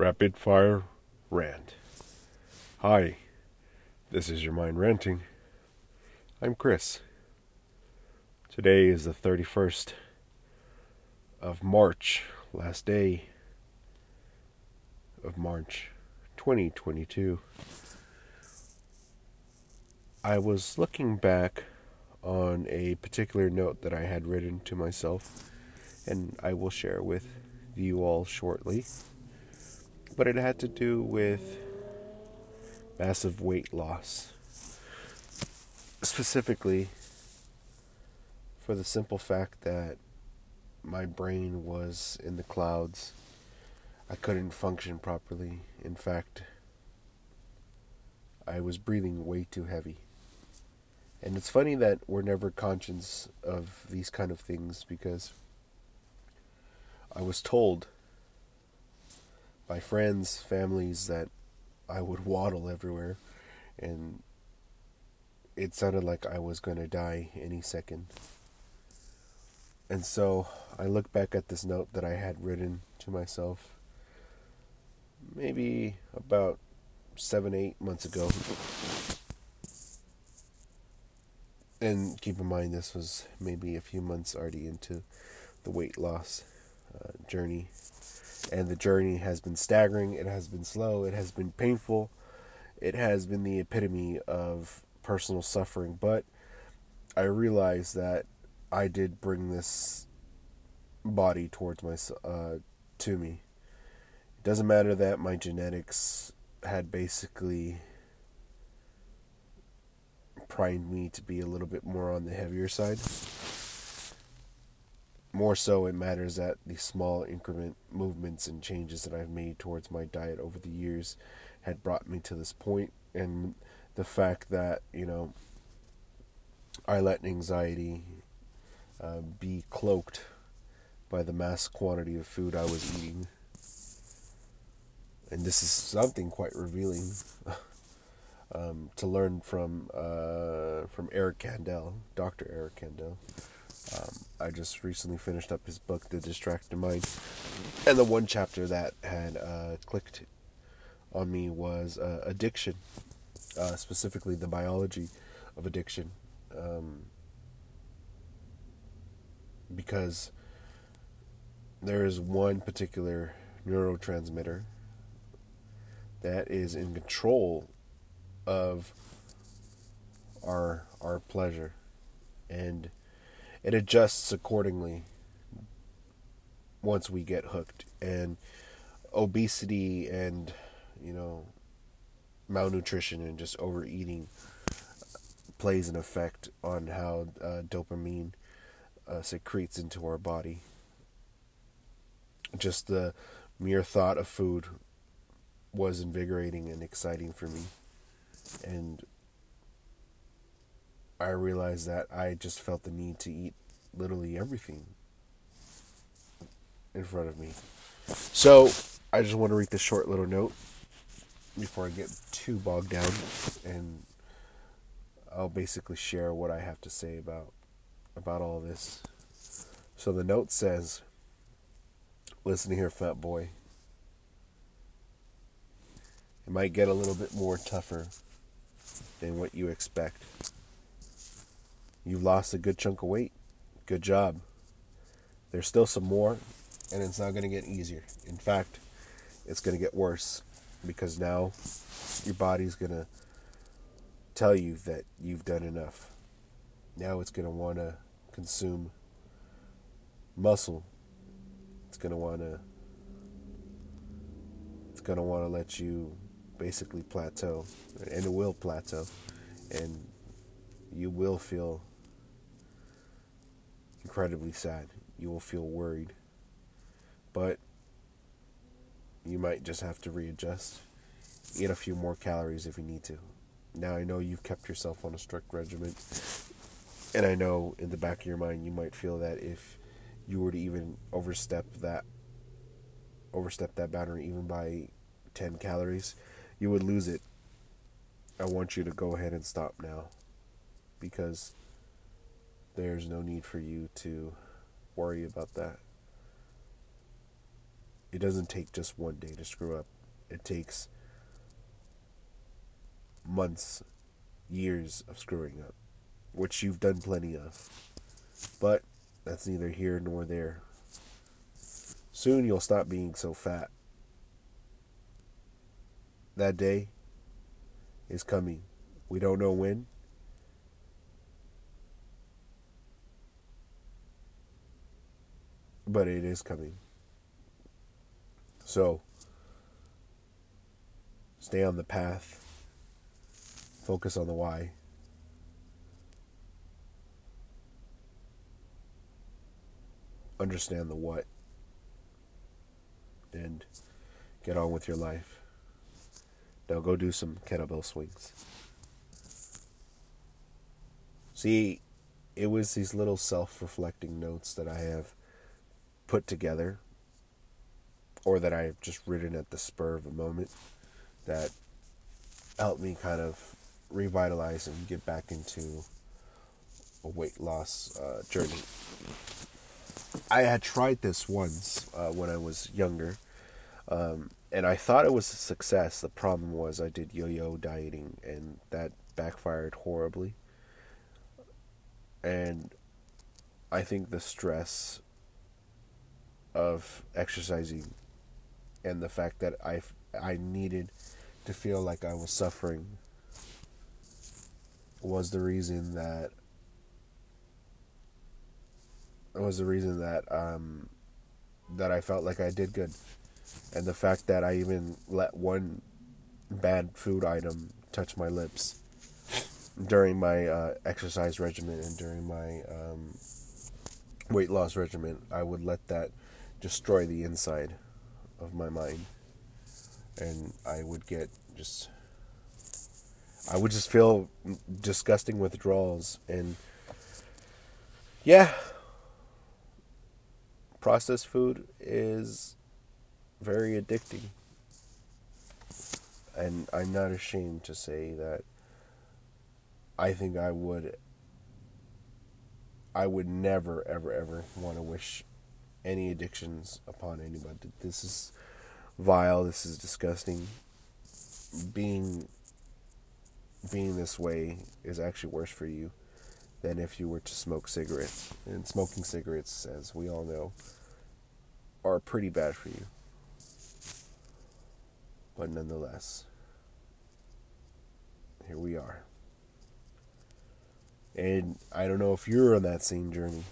Rapid Fire Rant. Hi, this is your mind ranting. I'm Chris. Today is the 31st of March, last day of March 2022. I was looking back on a particular note that I had written to myself, and I will share with you all shortly. But it had to do with massive weight loss. Specifically, for the simple fact that my brain was in the clouds. I couldn't function properly. In fact, I was breathing way too heavy. And it's funny that we're never conscious of these kind of things because I was told by friends, families that I would waddle everywhere and it sounded like I was going to die any second. And so I look back at this note that I had written to myself maybe about seven, eight months ago. And keep in mind, this was maybe a few months already into the weight loss uh, journey. And the journey has been staggering, it has been slow, it has been painful, it has been the epitome of personal suffering. But I realize that I did bring this body towards my uh, to me. It doesn't matter that my genetics had basically primed me to be a little bit more on the heavier side. More so, it matters that the small increment movements and changes that I've made towards my diet over the years had brought me to this point, and the fact that you know I let anxiety uh, be cloaked by the mass quantity of food I was eating. And this is something quite revealing. um, to learn from uh, from Eric Kandel, Dr. Eric Kandel. Um, I just recently finished up his book, The Distracted Mind, and the one chapter that had uh, clicked on me was uh, addiction, uh, specifically the biology of addiction, um, because there is one particular neurotransmitter that is in control of our our pleasure and it adjusts accordingly once we get hooked. And obesity and you know malnutrition and just overeating plays an effect on how uh, dopamine uh, secretes into our body. Just the mere thought of food was invigorating and exciting for me and I realized that I just felt the need to eat literally everything in front of me. So I just want to read this short little note before I get too bogged down, and I'll basically share what I have to say about about all this. So the note says, "Listen here, fat boy. It might get a little bit more tougher." than what you expect. You've lost a good chunk of weight. Good job. There's still some more, and it's not going to get easier. In fact, it's going to get worse because now your body's going to tell you that you've done enough. Now it's going to want to consume muscle. It's going to want to it's going to want to let you basically plateau, and it will plateau, and you will feel incredibly sad. You will feel worried, but you might just have to readjust. Eat a few more calories if you need to. Now I know you've kept yourself on a strict regimen, and I know in the back of your mind you might feel that if you were to even overstep that overstep that boundary even by 10 calories, you would lose it. I want you to go ahead and stop now because there's no need for you to worry about that. it doesn't take just one day to screw up. It takes months, years of screwing up, which you've done plenty of. But that's neither here nor there. Soon you'll stop being so fat. That day is coming. We don't know when. But it is coming. So, stay on the path. Focus on the why. Understand the what. And get on with your life. Now go do some kettlebell swings. See, it was these little self reflecting notes that I have put together or that I've just written at the spur of a moment that helped me kind of revitalize and get back into a weight loss uh, journey. I had tried this once uh, when I was younger, um, and I thought it was a success. The problem was I did yo yo dieting, and that backfired horribly. And I think the stress of exercising and the fact that I, I needed to feel like I was suffering was the reason that was the reason that um, that I felt like I did good, and the fact that I even let one bad food item touch my lips during my uh, exercise regimen and during my um, weight loss regimen, I would let that destroy the inside of my mind, and I would get just. I would just feel disgusting withdrawals and yeah processed food is very addicting. And I'm not ashamed to say that I think I would I would never ever ever want to wish any addictions upon anybody. This is vile, this is disgusting. Being being this way is actually worse for you than if you were to smoke cigarettes. And smoking cigarettes, as we all know, are pretty bad for you. But nonetheless, here we are. And I don't know if you're on that same journey.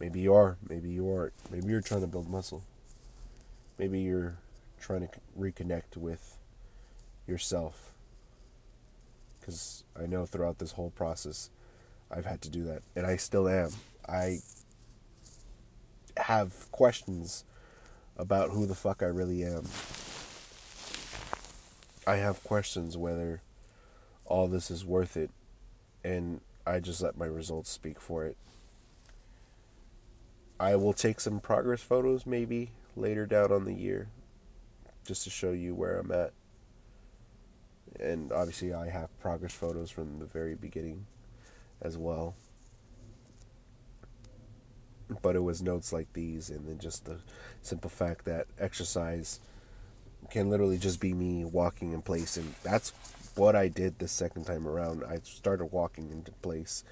Maybe you are, maybe you aren't. Maybe you're trying to build muscle. Maybe you're trying to reconnect with yourself because I know throughout this whole process I've had to do that, and I still am. I have questions about who the fuck I really am. I have questions whether all this is worth it, and I just let my results speak for it. I will take some progress photos maybe later down on the year just to show you where I'm at and obviously I have progress photos from the very beginning as well. But it was notes like these, and then just the simple fact that exercise can literally just be me walking in place, and that's what I did the second time around. I started walking into place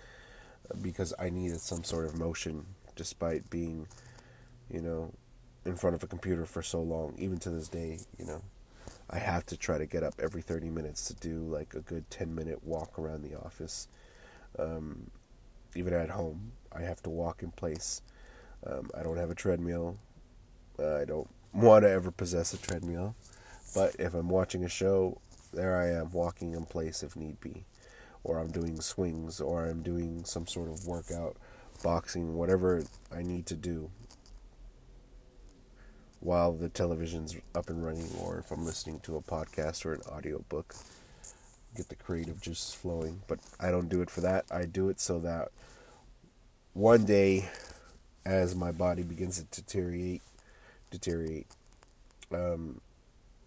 because I needed some sort of motion, despite being, you know, in front of a computer for so long. Even to this day, you know. I have to try to get up every 30 minutes to do like a good 10 minute walk around the office. Um, even at home, I have to walk in place. Um, I don't have a treadmill. Uh, I don't want to ever possess a treadmill. But if I'm watching a show, there I am walking in place if need be. Or I'm doing swings, or I'm doing some sort of workout, boxing, whatever I need to do while the television's up and running or if I'm listening to a podcast or an audio book. Get the creative juices flowing. But I don't do it for that. I do it so that one day as my body begins to deteriorate deteriorate, um,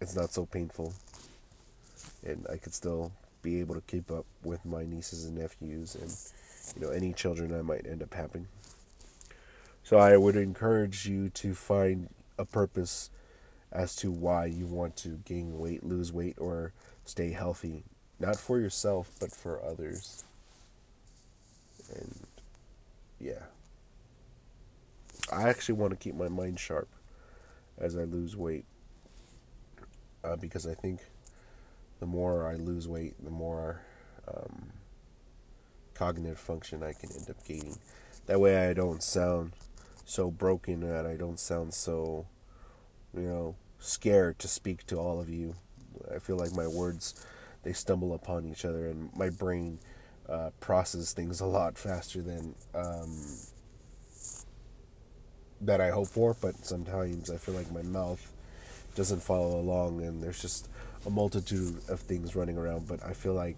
it's not so painful. And I could still be able to keep up with my nieces and nephews and you know any children I might end up having. So I would encourage you to find a purpose as to why you want to gain weight, lose weight, or stay healthy. Not for yourself, but for others. And yeah. I actually want to keep my mind sharp as I lose weight. Uh, because I think the more I lose weight, the more um, cognitive function I can end up gaining. That way I don't sound so broken that I don't sound so, you know, scared to speak to all of you. I feel like my words, they stumble upon each other and my brain uh, processes things a lot faster than um, that I hope for, but sometimes I feel like my mouth doesn't follow along and there's just a multitude of things running around, but I feel like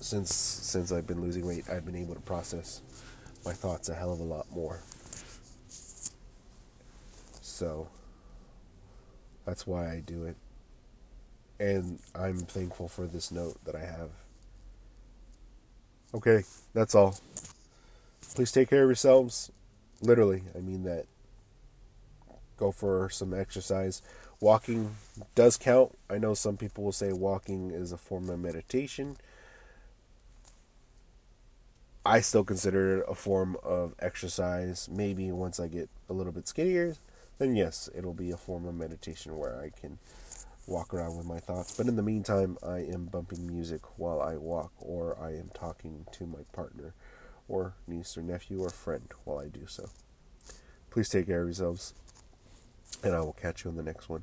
since since I've been losing weight, I've been able to process my thoughts a hell of a lot more. So that's why I do it. And I'm thankful for this note that I have. Okay, that's all. Please take care of yourselves. Literally, I mean that. Go for some exercise. Walking does count. I know some people will say walking is a form of meditation. I still consider it a form of exercise. Maybe once I get a little bit skinnier, then yes, it'll be a form of meditation where I can walk around with my thoughts. But in the meantime, I am bumping music while I walk, or I am talking to my partner, or niece or nephew or friend while I do so. Please take care of yourselves, and I will catch you in the next one.